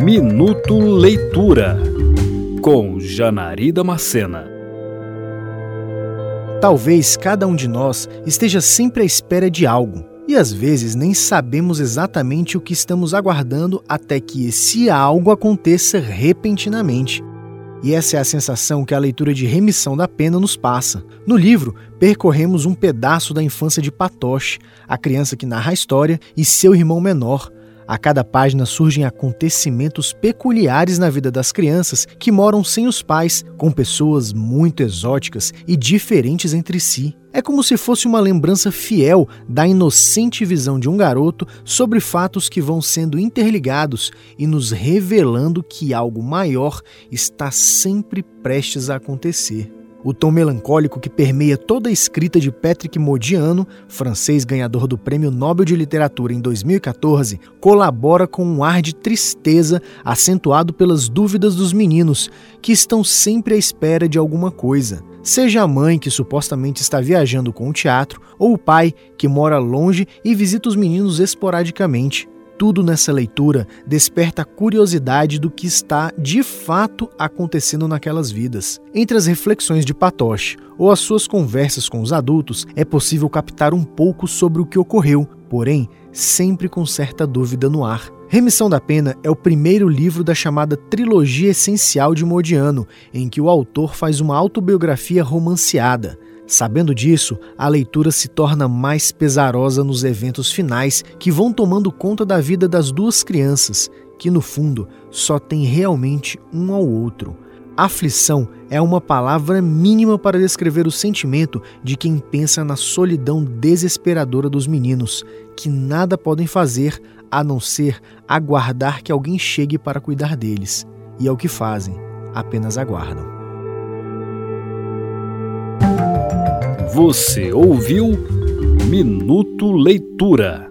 Minuto Leitura com Janari Macena. Talvez cada um de nós esteja sempre à espera de algo e às vezes nem sabemos exatamente o que estamos aguardando até que esse algo aconteça repentinamente. E essa é a sensação que a leitura de Remissão da Pena nos passa. No livro, percorremos um pedaço da infância de Patoche, a criança que narra a história, e seu irmão menor, a cada página surgem acontecimentos peculiares na vida das crianças que moram sem os pais, com pessoas muito exóticas e diferentes entre si. É como se fosse uma lembrança fiel da inocente visão de um garoto sobre fatos que vão sendo interligados e nos revelando que algo maior está sempre prestes a acontecer. O tom melancólico que permeia toda a escrita de Patrick Modiano, francês ganhador do Prêmio Nobel de Literatura em 2014, colabora com um ar de tristeza acentuado pelas dúvidas dos meninos, que estão sempre à espera de alguma coisa. Seja a mãe que supostamente está viajando com o teatro, ou o pai que mora longe e visita os meninos esporadicamente. Tudo nessa leitura desperta a curiosidade do que está de fato acontecendo naquelas vidas. Entre as reflexões de Patoche ou as suas conversas com os adultos, é possível captar um pouco sobre o que ocorreu, porém sempre com certa dúvida no ar. Remissão da Pena é o primeiro livro da chamada Trilogia Essencial de Modiano, em que o autor faz uma autobiografia romanceada. Sabendo disso, a leitura se torna mais pesarosa nos eventos finais que vão tomando conta da vida das duas crianças, que no fundo só têm realmente um ao outro. Aflição é uma palavra mínima para descrever o sentimento de quem pensa na solidão desesperadora dos meninos, que nada podem fazer a não ser aguardar que alguém chegue para cuidar deles. E é o que fazem, apenas aguardam. Você ouviu Minuto Leitura.